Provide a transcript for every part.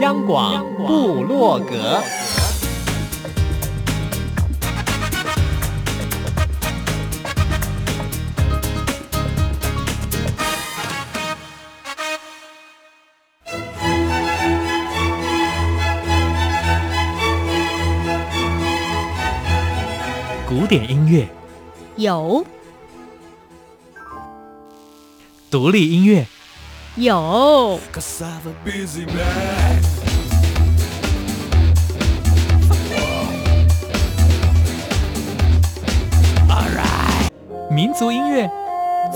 央广布洛格，古典音乐。有，独立音乐。有，民族音乐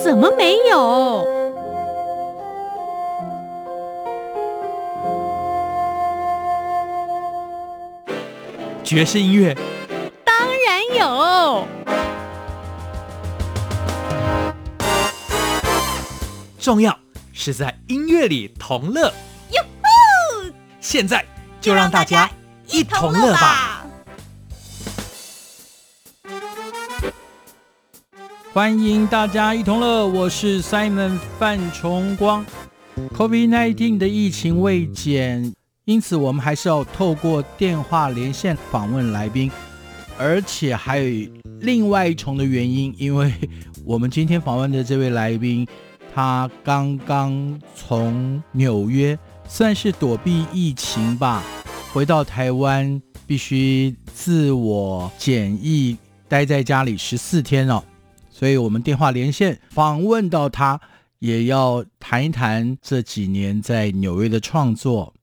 怎么没有？爵士音乐当然有，重要。是在音乐里同乐，哟吼！现在就让大家一同乐吧！欢迎大家一同乐，我是 Simon 范崇光。COVID-19 的疫情未减，因此我们还是要透过电话连线访问来宾，而且还有另外一重的原因，因为我们今天访问的这位来宾。他刚刚从纽约算是躲避疫情吧，回到台湾必须自我检疫，待在家里十四天了。所以我们电话连线访问到他，也要谈一谈这几年在纽约的创作。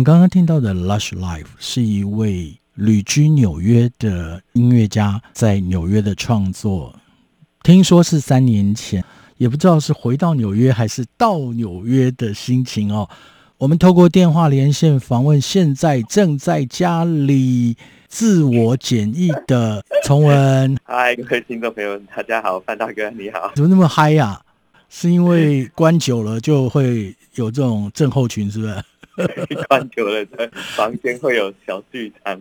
们刚刚听到的《Lush Life》是一位旅居纽约的音乐家在纽约的创作。听说是三年前，也不知道是回到纽约还是到纽约的心情哦。我们透过电话连线访问现在正在家里自我检疫的崇文。嗨，各位听众朋友，大家好，范大哥你好。怎么那么嗨呀、啊？是因为关久了就会有这种症候群，是不是？关久了，房间会有小剧场。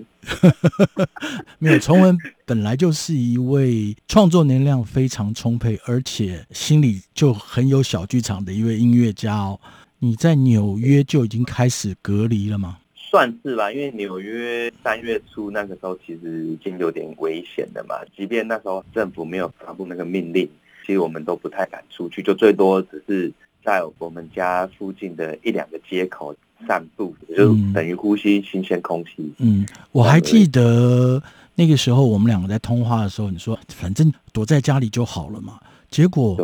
没有，崇文本来就是一位创作能量非常充沛，而且心里就很有小剧场的一位音乐家哦。你在纽约就已经开始隔离了吗？算是吧，因为纽约三月初那个时候其实已经有点危险了嘛。即便那时候政府没有发布那个命令，其实我们都不太敢出去，就最多只是在我们家附近的一两个街口。散步，就等于呼吸新鲜空气。嗯，我还记得那个时候我们两个在通话的时候，你说反正躲在家里就好了嘛。结果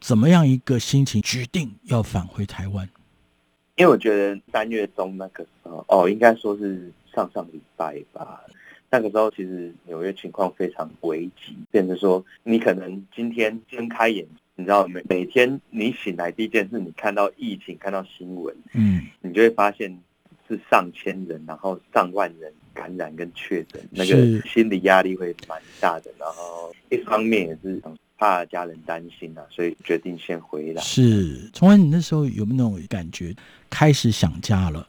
怎么样一个心情决定要返回台湾？因为我觉得三月中那个时候，哦，应该说是上上礼拜吧。那个时候其实纽约情况非常危急，变成说你可能今天睁开眼。你知道每每天你醒来第一件事，你看到疫情，看到新闻，嗯，你就会发现是上千人，然后上万人感染跟确诊，那个心理压力会蛮大的。然后一方面也是怕家人担心啊，所以决定先回来。是，崇文，你那时候有没有那种感觉，开始想家了？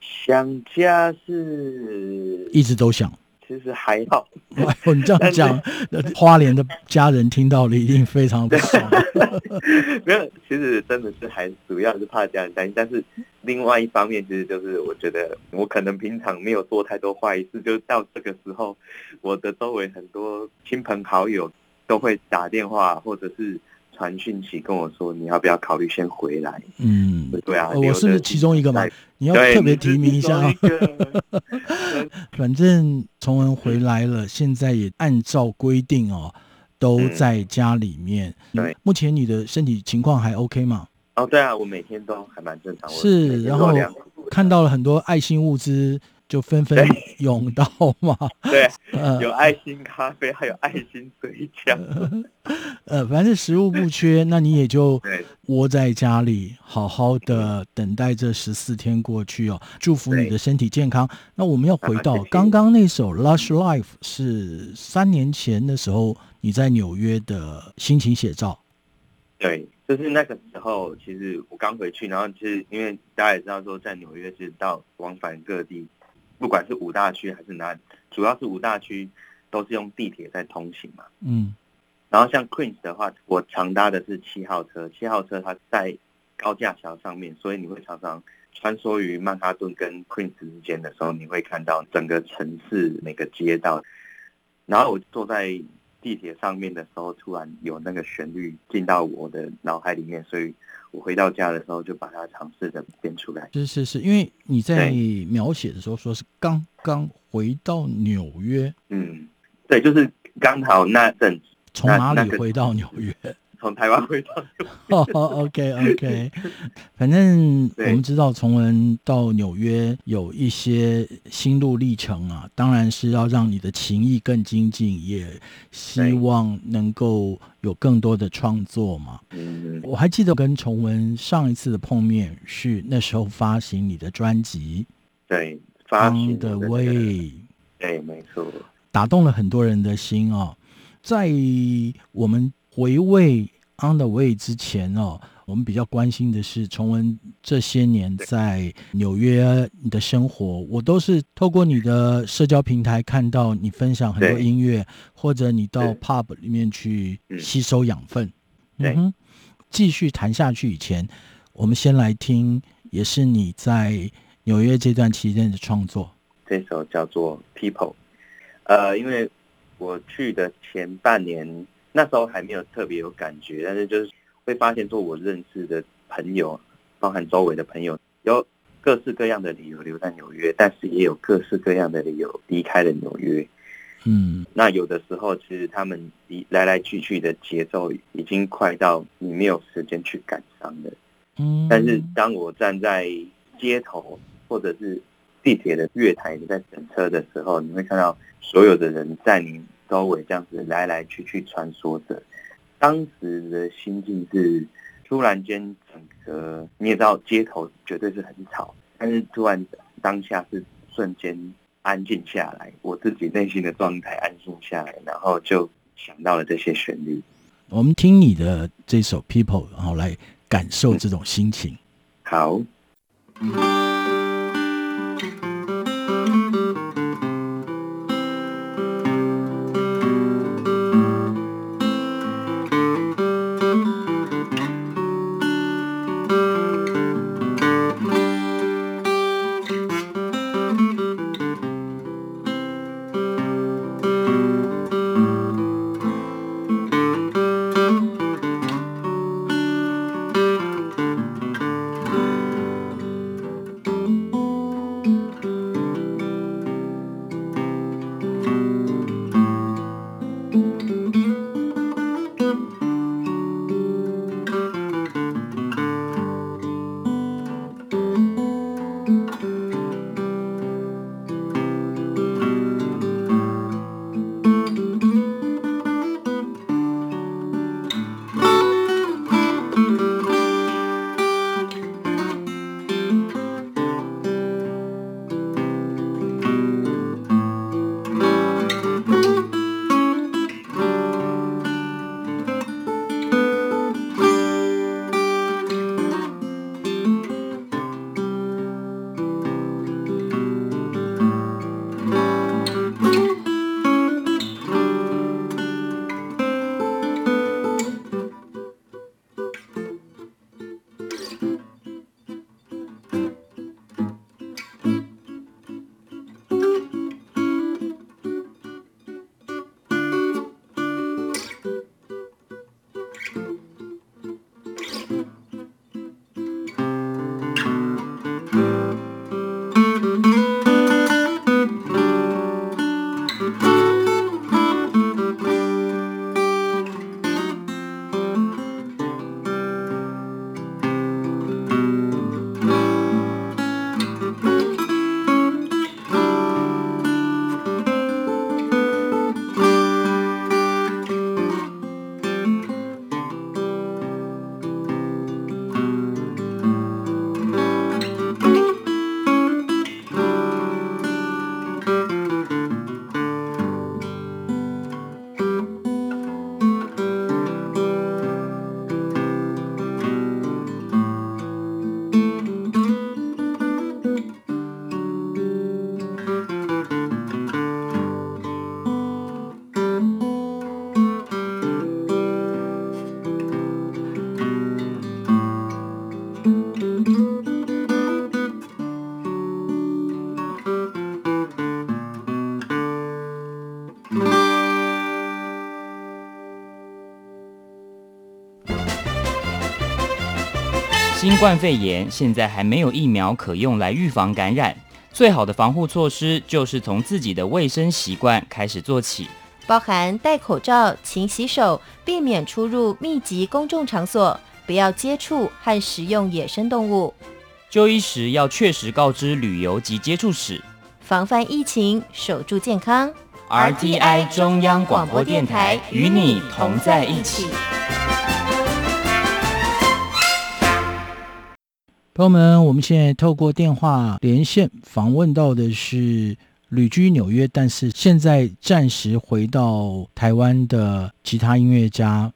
想家是一直都想。其实还好，你这样讲，花莲的家人听到了一定非常的爽。没有，其实真的是还主要是怕家人担心，但是另外一方面，其实就是我觉得我可能平常没有做太多坏事，就到这个时候，我的周围很多亲朋好友都会打电话或者是。传讯息跟我说，你要不要考虑先回来？嗯，对啊，我是不是其中一个嘛？你要特别提名一下。反正崇文回来了，现在也按照规定哦，都在家里面。对，目前你的身体情况还 OK 吗？哦，对啊，我每天都还蛮正常。是，然后看到了很多爱心物资。就纷纷涌到嘛，对，有爱心咖啡，还有爱心水饺，呃，反正食物不缺，那你也就窝在家里，好好的等待这十四天过去哦。祝福你的身体健康。那我们要回到 刚刚那首《Lush Life》，是三年前的时候你在纽约的心情写照。对，就是那个时候，其实我刚回去，然后就是因为大家也知道说，在纽约是到往返各地。不管是五大区还是哪里，主要是五大区都是用地铁在通行嘛。嗯，然后像 Queens 的话，我常搭的是七号车，七号车它在高架桥上面，所以你会常常穿梭于曼哈顿跟 Queens 之间的时候，你会看到整个城市每个街道。然后我坐在地铁上面的时候，突然有那个旋律进到我的脑海里面，所以。我回到家的时候，就把它尝试着编出来。是是是，因为你在描写的时候说是刚刚回到纽约。嗯，对，就是刚好那阵子。从哪里回到纽约？从台湾回到 哦、oh,，OK OK，反正我们知道崇文到纽约有一些心路历程啊，当然是要让你的情谊更精进，也希望能够有更多的创作嘛。嗯，我还记得跟崇文上一次的碰面是那时候发行你的专辑，对，发行的 way，对，没错，打动了很多人的心哦，在我们。回味《On the Way》之前哦，我们比较关心的是崇文这些年在纽约你的生活。我都是透过你的社交平台看到你分享很多音乐，或者你到 pub 里面去吸收养分。嗯哼，继续谈下去以前，我们先来听，也是你在纽约这段期间的创作。这首叫做《People》。呃，因为我去的前半年。那时候还没有特别有感觉，但是就是会发现说，我认识的朋友，包含周围的朋友，有各式各样的理由留在纽约，但是也有各式各样的理由离开了纽约。嗯，那有的时候其实他们来来去去的节奏已经快到你没有时间去感伤了。嗯，但是当我站在街头或者是地铁的月台在等车的时候，你会看到所有的人在你。周围这样子来来去去穿梭着，当时的心境是，突然间整个你也知道，街头绝对是很吵，但是突然当下是瞬间安静下来，我自己内心的状态安静下来，然后就想到了这些旋律。我们听你的这首《People》，然后来感受这种心情。嗯、好。冠肺炎现在还没有疫苗可用来预防感染，最好的防护措施就是从自己的卫生习惯开始做起，包含戴口罩、勤洗手、避免出入密集公众场所、不要接触和食用野生动物。就医时要确实告知旅游及接触史，防范疫情，守住健康。RTI 中央广播电台与你同在一起。朋友们，我们现在透过电话连线访问到的是旅居纽约，但是现在暂时回到台湾的吉他音乐家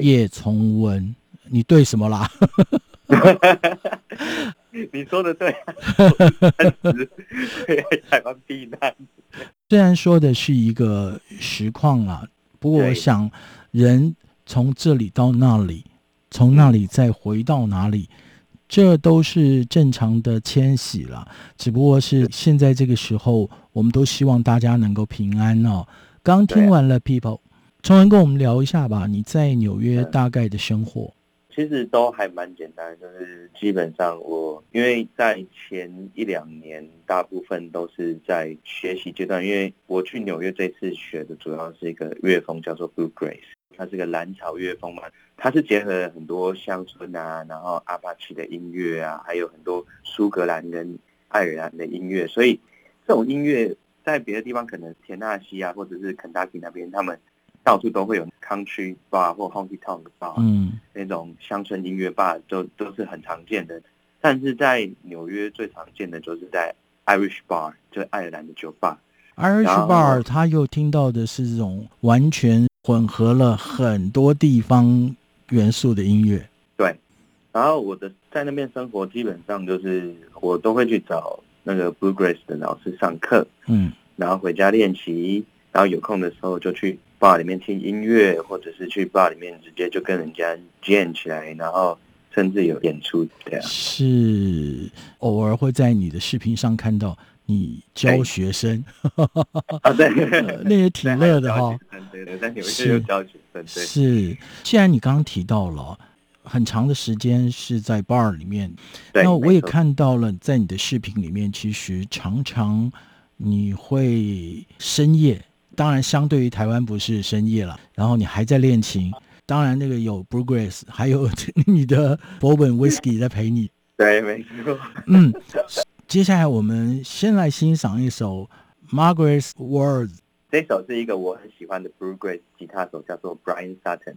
叶从文。你对什么啦？你说的 对，台湾避难。虽然说的是一个实况啊，不过我想人从这里到那里，从那里再回到哪里。这都是正常的迁徙了，只不过是现在这个时候，我们都希望大家能够平安哦。刚听完了 People，从文跟我们聊一下吧。你在纽约大概的生活，其实都还蛮简单，就是基本上我因为在前一两年，大部分都是在学习阶段，因为我去纽约这次学的主要是一个乐风叫做 Bluegrass，它是个蓝草乐风嘛。它是结合了很多乡村啊，然后阿帕奇的音乐啊，还有很多苏格兰跟爱尔兰的音乐，所以这种音乐在别的地方可能田纳西啊，或者是肯塔基那边，他们到处都会有 country bar 或 honky tonk bar，嗯，那种乡村音乐吧都都是很常见的。但是在纽约最常见的就是在 Irish bar，就是爱尔兰的酒吧。Irish bar，他又听到的是这种完全混合了很多地方元素的音乐。对，然后我的在那边生活，基本上就是我都会去找那个 bluegrass 的老师上课，嗯，然后回家练习，然后有空的时候就去 bar 里面听音乐，或者是去 bar 里面直接就跟人家 jam 起来，然后甚至有演出这样。是偶尔会在你的视频上看到。你教学生啊，对，那也挺乐的哈。对对，但有一些又教学生，对。是，既然你刚刚提到了很长的时间是在 bar 里面，那我也看到了在你的视频里面，其实常常你会深夜，当然相对于台湾不是深夜了，然后你还在练琴，当然那个有 b r u g r e s s 还有 你的 bourbon whiskey 在陪你。对，没错。嗯。接下来，我们先来欣赏一首《Margaret's Words》。这首是一个我很喜欢的 Bluegrass 吉他手，叫做 Brian Sutton。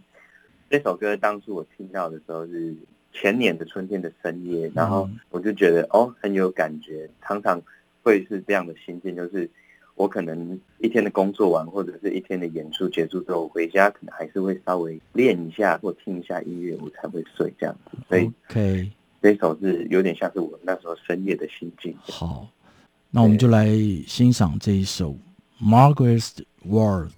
这首歌当初我听到的时候是前年的春天的深夜，然后我就觉得哦很有感觉。常常会是这样的心境，就是我可能一天的工作完，或者是一天的演出结束之后回家，可能还是会稍微练一下或听一下音乐，我才会睡这样子。所以，OK。这首是有点像是我那时候深夜的心境。好，那我们就来欣赏这一首《Margaret's World》。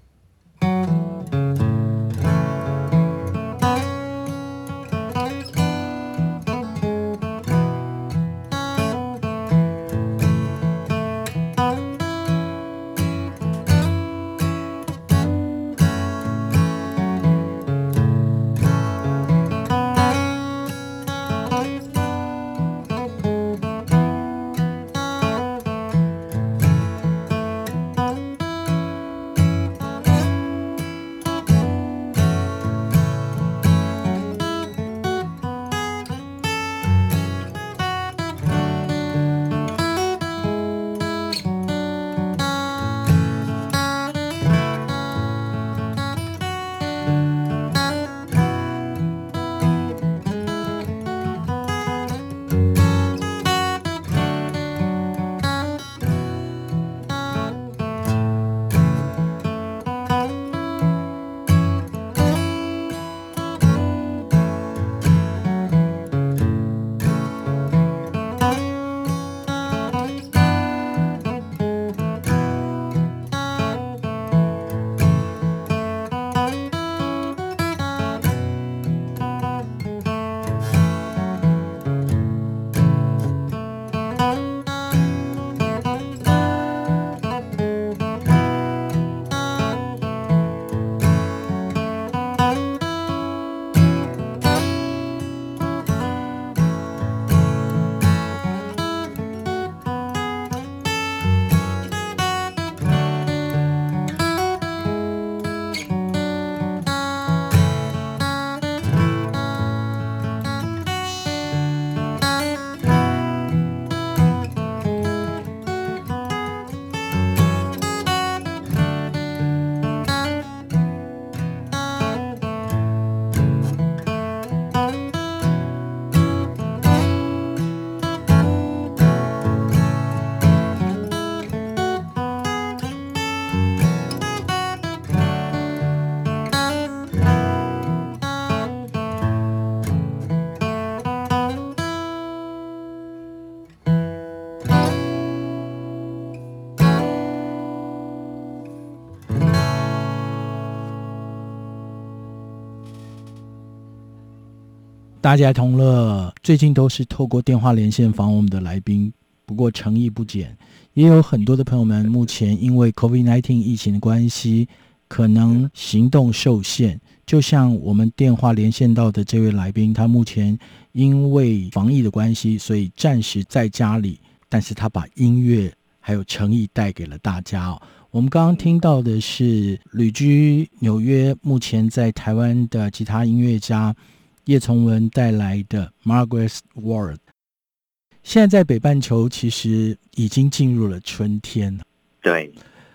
大家同乐，最近都是透过电话连线访我们的来宾，不过诚意不减，也有很多的朋友们目前因为 COVID-19 疫情的关系，可能行动受限。就像我们电话连线到的这位来宾，他目前因为防疫的关系，所以暂时在家里，但是他把音乐还有诚意带给了大家哦。我们刚刚听到的是旅居纽约，目前在台湾的吉他音乐家。叶从文带来的《Margaret's Words》。现在在北半球其实已经进入了春天。对，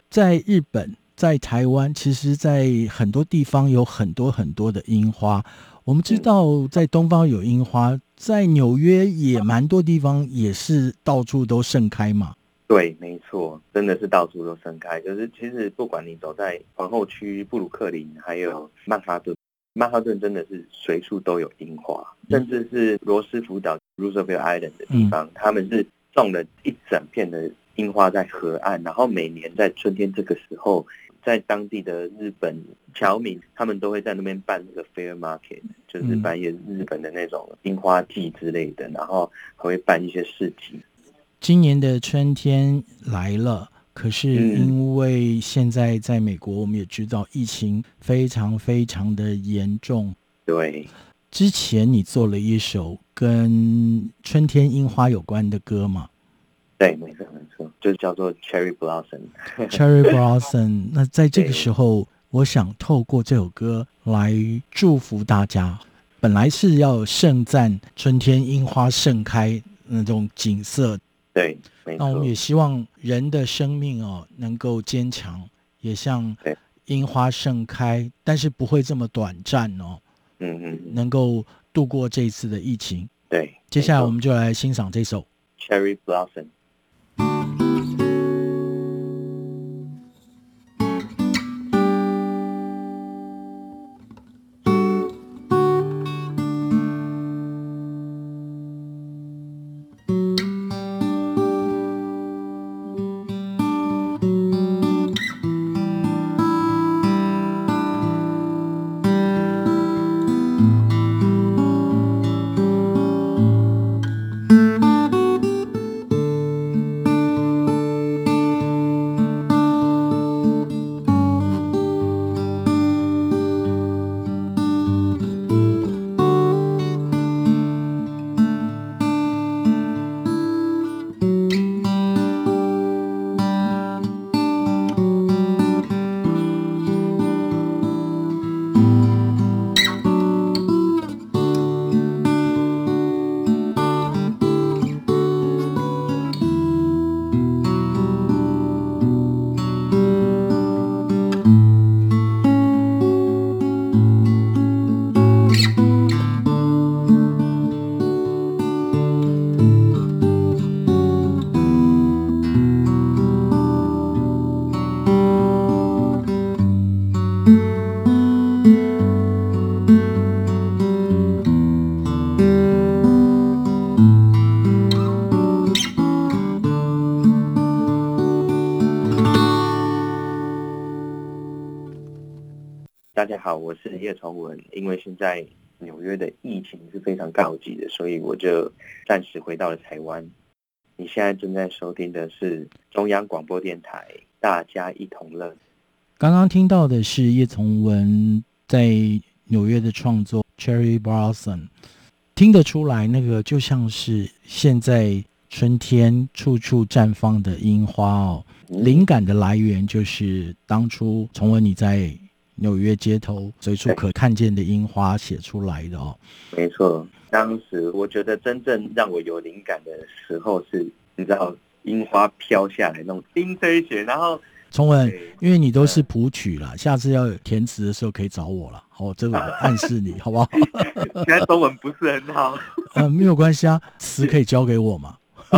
在日本，在台湾，其实，在很多地方有很多很多的樱花。我们知道，在东方有樱花，在纽约也蛮多地方也是到处都盛开嘛。对，没错，真的是到处都盛开。就是其实不管你走在皇后区、布鲁克林，还有曼哈顿，曼哈顿真的是随处都有樱花，甚至是罗斯福岛 （Roosevelt Island） 的地方，他们是种了一整片的樱花在河岸，然后每年在春天这个时候，在当地的日本侨民，他们都会在那边办那个 fair market，就是办一些日本的那种樱花季之类的，然后还会办一些市集。今年的春天来了，可是因为现在在美国，我们也知道疫情非常非常的严重。对，之前你做了一首跟春天樱花有关的歌吗？对，没错没错，就叫做 Cherry Blossom。Cherry Blossom。那在这个时候，我想透过这首歌来祝福大家。本来是要盛赞春天樱花盛开那种景色。对，那我们也希望人的生命哦能够坚强，也像樱花盛开，但是不会这么短暂哦。嗯嗯，能够度过这一次的疫情。对，接下来我们就来欣赏这首《Cherry Blossom》。好，我是叶崇文。因为现在纽约的疫情是非常告急的，所以我就暂时回到了台湾。你现在正在收听的是中央广播电台《大家一同乐》。刚刚听到的是叶崇文在纽约的创作《Cherry Blossom》，听得出来，那个就像是现在春天处处绽放的樱花哦。灵感的来源就是当初崇文你在。纽约街头随处可看见的樱花写出来的哦，没错。当时我觉得真正让我有灵感的时候是，你知道樱花飘下来那种冰飞雪，然后崇文，因为你都是谱曲了，下次要有填词的时候可以找我了。好，这个暗示你 好不好？现在中文不是很好，呃，没有关系啊，词可以交给我嘛。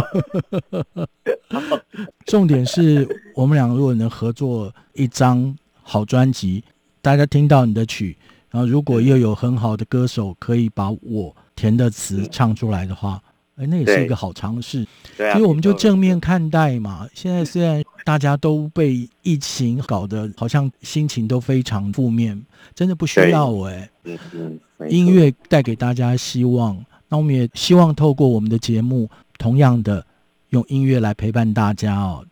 重点是我们两个如果能合作一张好专辑。大家听到你的曲，然后如果又有很好的歌手可以把我填的词唱出来的话，哎，那也是一个好尝试。对啊，所以我们就正面看待嘛。现在虽然大家都被疫情搞得好像心情都非常负面，真的不需要哎。嗯嗯，音乐带给大家希望，那我们也希望透过我们的节目，同样的用音乐来陪伴大家哦。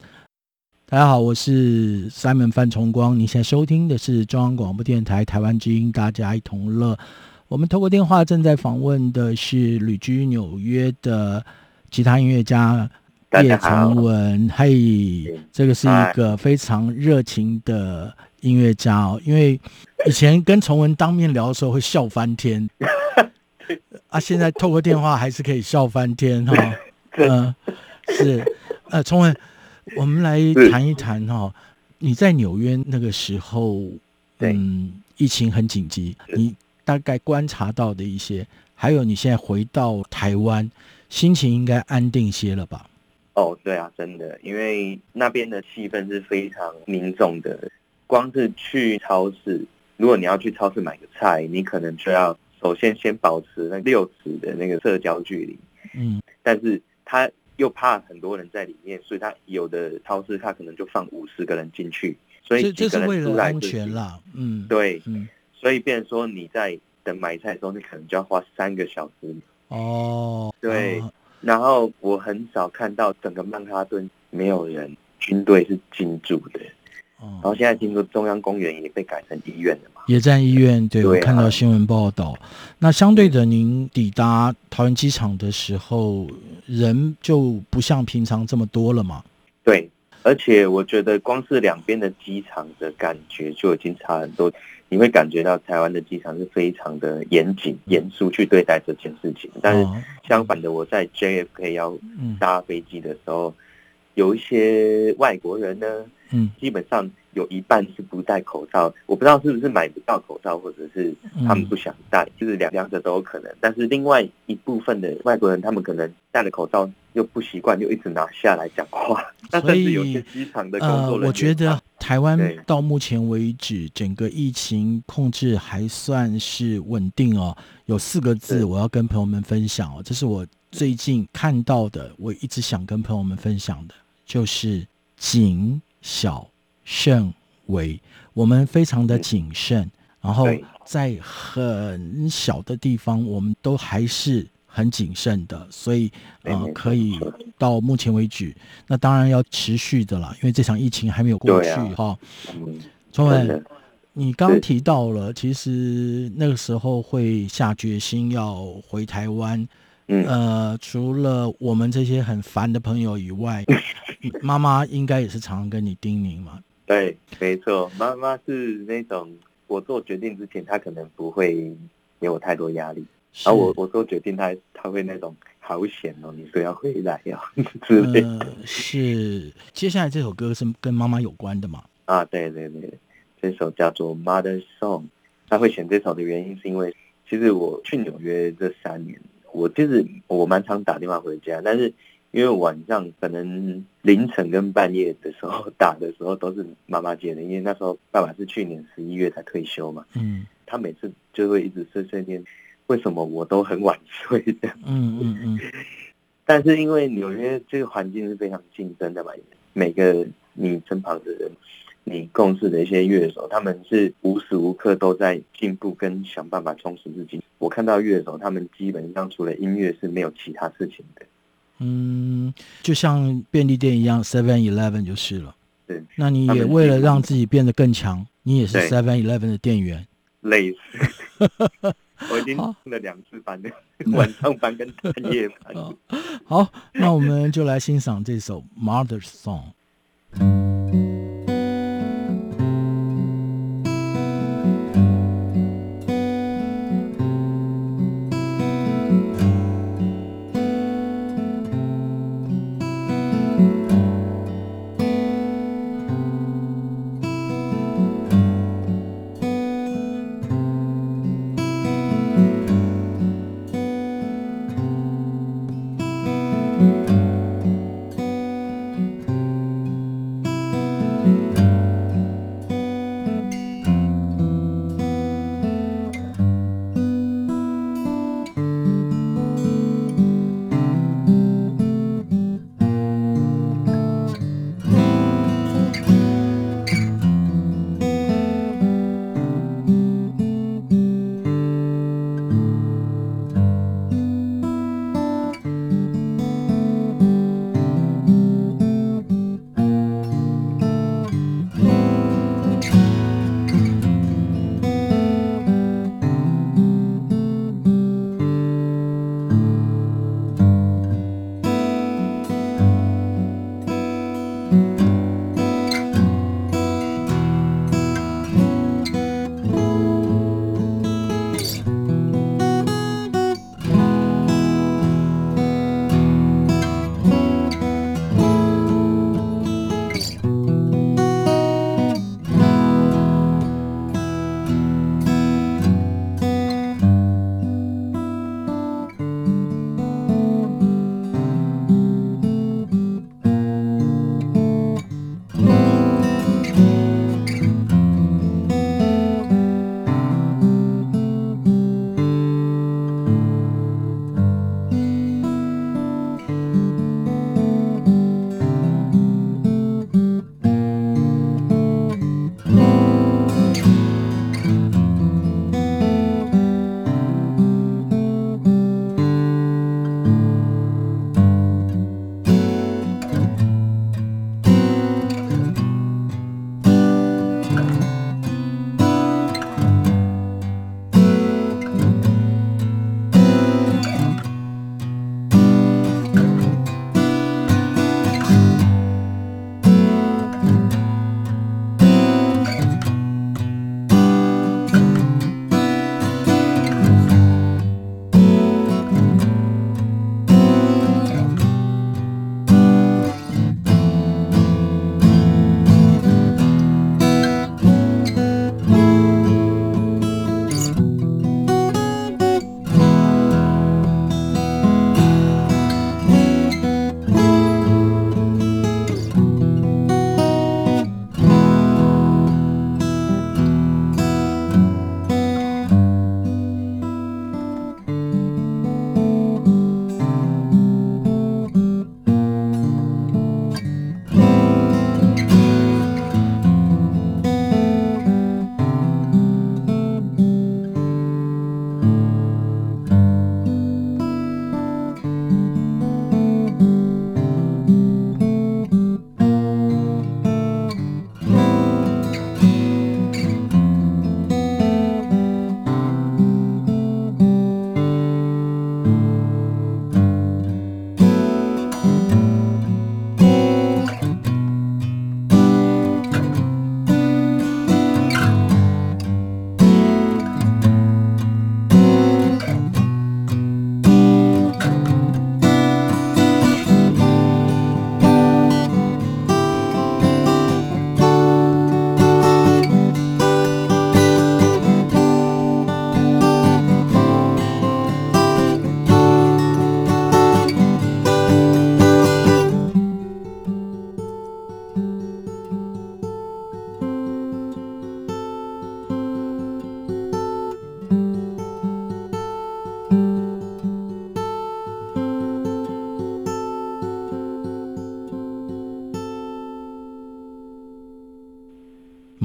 大家好，我是 Simon 范崇光。你现在收听的是中央广播电台台湾之音，大家一同乐。我们透过电话正在访问的是旅居纽约的吉他音乐家叶崇文。嘿，这个是一个非常热情的音乐家哦。因为以前跟崇文当面聊的时候会笑翻天，啊，现在透过电话还是可以笑翻天哈、哦。嗯、呃，是，呃，崇文。我们来谈一谈哈，你在纽约那个时候，对嗯，疫情很紧急，你大概观察到的一些，还有你现在回到台湾，心情应该安定些了吧？哦，对啊，真的，因为那边的气氛是非常凝重的。光是去超市，如果你要去超市买个菜，你可能就要首先先保持那六尺的那个社交距离。嗯，但是他又怕很多人在里面，所以他有的超市他可能就放五十个人进去，所以这这是为了安全啦。嗯，对，嗯，所以变成说你在等买菜的时候，你可能就要花三个小时。哦，对。哦然后我很少看到整个曼哈顿没有人，军队是进驻的。哦然后现在听说中央公园也被改成医院了嘛？也在医院，对，我看到新闻报道。那相对的，您抵达桃园机场的时候，人就不像平常这么多了嘛？对，而且我觉得光是两边的机场的感觉就已经差很多。你会感觉到台湾的机场是非常的严谨、严肃去对待这件事情，但是相反的，我在 JFK 要搭飞机的时候，有一些外国人呢，嗯，基本上有一半是不戴口罩，我不知道是不是买不到口罩，或者是他们不想戴，就是两两者都有可能。但是另外一部分的外国人，他们可能戴了口罩又不习惯，就一直拿下来讲话。那甚至有些机场的工作人员，呃，我觉得台湾到目前为止，整个疫情控制还算是稳定哦。有四个字我要跟朋友们分享哦，这是我最近看到的，我一直想跟朋友们分享的，就是谨小慎微。我们非常的谨慎，然后在很小的地方，我们都还是很谨慎的，所以呃，可以到目前为止，那当然要持续的啦，因为这场疫情还没有过去哈。崇文，你刚提到了，其实那个时候会下决心要回台湾，呃，除了我们这些很烦的朋友以外，妈妈应该也是常常跟你叮咛嘛。对，没错，妈妈是那种我做决定之前，她可能不会给我太多压力，然后我我做决定，她她会那种好险哦，你说要回来呀之类的。呃，是，接下来这首歌是跟妈妈有关的嘛？啊，对对对，这首叫做《Mother Song》。他会选这首的原因是因为，其实我去纽约这三年，我就是我蛮常打电话回家，但是。因为晚上可能凌晨跟半夜的时候 打的时候都是妈妈接的，因为那时候爸爸是去年十一月才退休嘛。嗯，他每次就会一直碎碎念，为什么我都很晚睡的？嗯嗯嗯。但是因为纽约这个环境是非常竞争的嘛，每个你身旁的人，你共事的一些乐手，他们是无时无刻都在进步跟想办法充实自己。我看到乐手，他们基本上除了音乐是没有其他事情的。嗯，就像便利店一样，Seven Eleven 就是了。对，那你也为了让自己变得更强，你也是 Seven Eleven 的店员。类似，我已经上了两次班了，晚上班跟半夜班。好，那我们就来欣赏这首《Mother's Song》。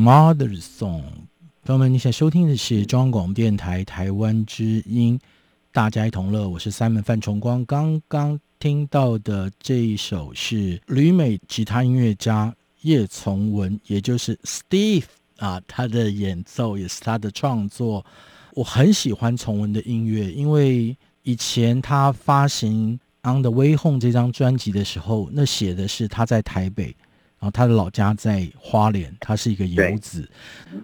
Mother Song。朋友们，你现在收听的是中央广播电台台湾之音，大家一同乐。我是 Simon 范崇光。刚刚听到的这一首是旅美吉他音乐家叶从文，也就是 Steve 啊，他的演奏也是他的创作。我很喜欢从文的音乐，因为以前他发行《On the Way Home》这张专辑的时候，那写的是他在台北。然后他的老家在花莲，他是一个游子。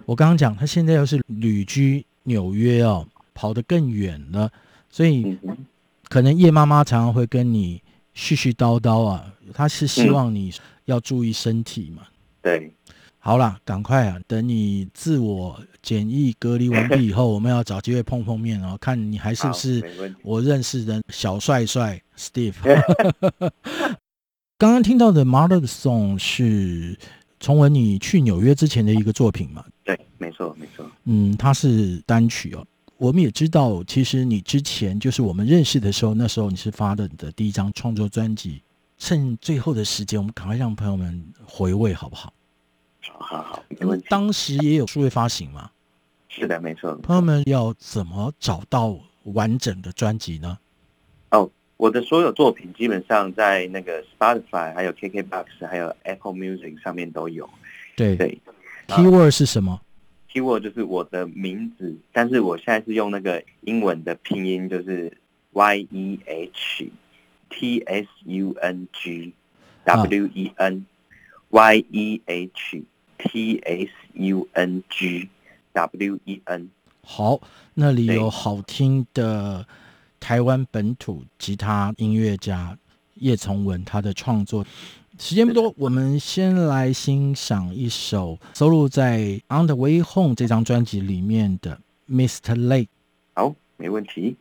我刚刚讲，他现在又是旅居纽约哦，跑得更远了，所以可能叶妈妈常常会跟你絮絮叨叨啊，他是希望你要注意身体嘛。对，好啦，赶快啊，等你自我检疫隔离完毕以后，我们要找机会碰碰面哦，看你还是不是我认识的小帅帅 Steve。刚刚听到的《Mother Song》是从文你去纽约之前的一个作品嘛？对，没错，没错。嗯，它是单曲哦。我们也知道，其实你之前就是我们认识的时候，那时候你是发的你的第一张创作专辑。趁最后的时间，我们赶快让朋友们回味，好不好？好好好，没问题。当时也有数位发行嘛？是的，没错。朋友们要怎么找到完整的专辑呢？哦。我的所有作品基本上在那个 Spotify、还有 KKBox、还有 Apple Music 上面都有。对对，Keyword 是什么？Keyword 就是我的名字，但是我现在是用那个英文的拼音，就是 Y E H T S U N G W E N Y E H T S U N G W E N。好，那里有好听的。台湾本土吉他音乐家叶崇文，他的创作时间不多，我们先来欣赏一首收录在《On the Way Home》这张专辑里面的《Mr. Lake》。好，没问题。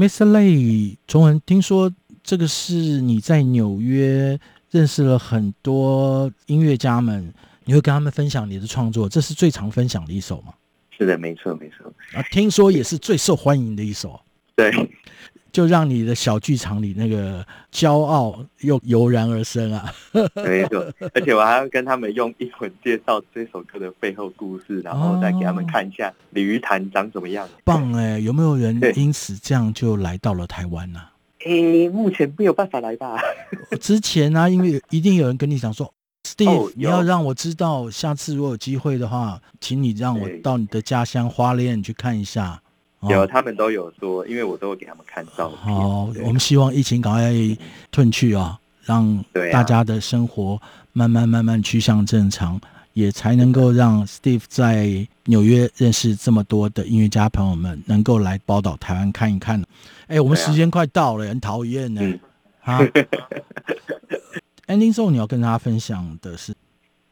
Mr. Lay，崇文，听说这个是你在纽约认识了很多音乐家们，你会跟他们分享你的创作，这是最常分享的一首吗？是的，没错，没错。啊，听说也是最受欢迎的一首。对。就让你的小剧场里那个骄傲又油然而生啊！没错，而且我还要跟他们用英文介绍这首歌的背后故事，然后再给他们看一下鲤鱼潭长怎么样。棒哎！有没有人因此这样就来到了台湾呢？诶，目前没有办法来吧？之前呢、啊，因为一定有人跟你讲说，Steve，你要让我知道，下次如果有机会的话，请你让我到你的家乡花莲去看一下。有，他们都有说，因为我都会给他们看照片。好，我们希望疫情赶快褪去啊，让大家的生活慢慢慢慢趋向正常，也才能够让 Steve 在纽约认识这么多的音乐家朋友们，能够来宝岛台湾看一看。哎，我们时间快到了，很讨厌呢。啊，Ending Song 你要跟大家分享的是？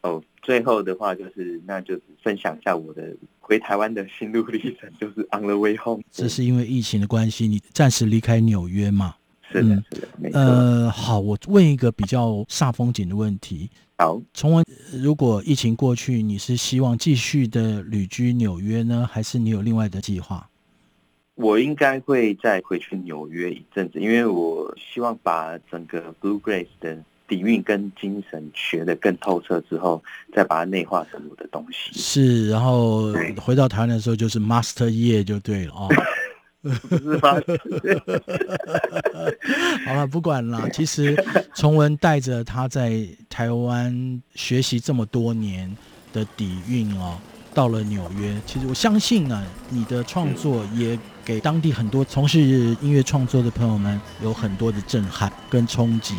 哦，最后的话就是，那就是分享一下我的。回台湾的心路历程就是 On the way home。这是因为疫情的关系，你暂时离开纽约嘛？是的，是的，没错。呃，好，我问一个比较煞风景的问题。好，从文，如果疫情过去，你是希望继续的旅居纽约呢，还是你有另外的计划？我应该会再回去纽约一阵子，因为我希望把整个 Bluegrass 的。底蕴跟精神学的更透彻之后，再把它内化成我的东西。是，然后回到台湾的时候就是 Master 业就对了哦。是吧？好了，不管了。其实崇文带着他在台湾学习这么多年的底蕴哦，到了纽约，其实我相信呢，你的创作也给当地很多从事音乐创作的朋友们有很多的震撼跟冲击。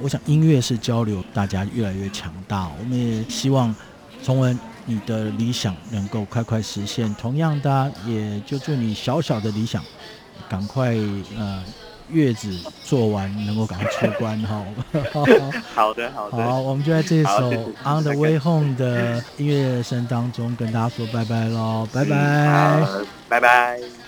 我想音乐是交流，大家越来越强大。我们也希望崇文你的理想能够快快实现。同样的，也就祝你小小的理想赶快呃月子做完，能够赶快出关哈。好的，好的。好，我们就在这首《On the Way Home》的音乐声当中跟大家说拜拜喽，拜拜，拜拜。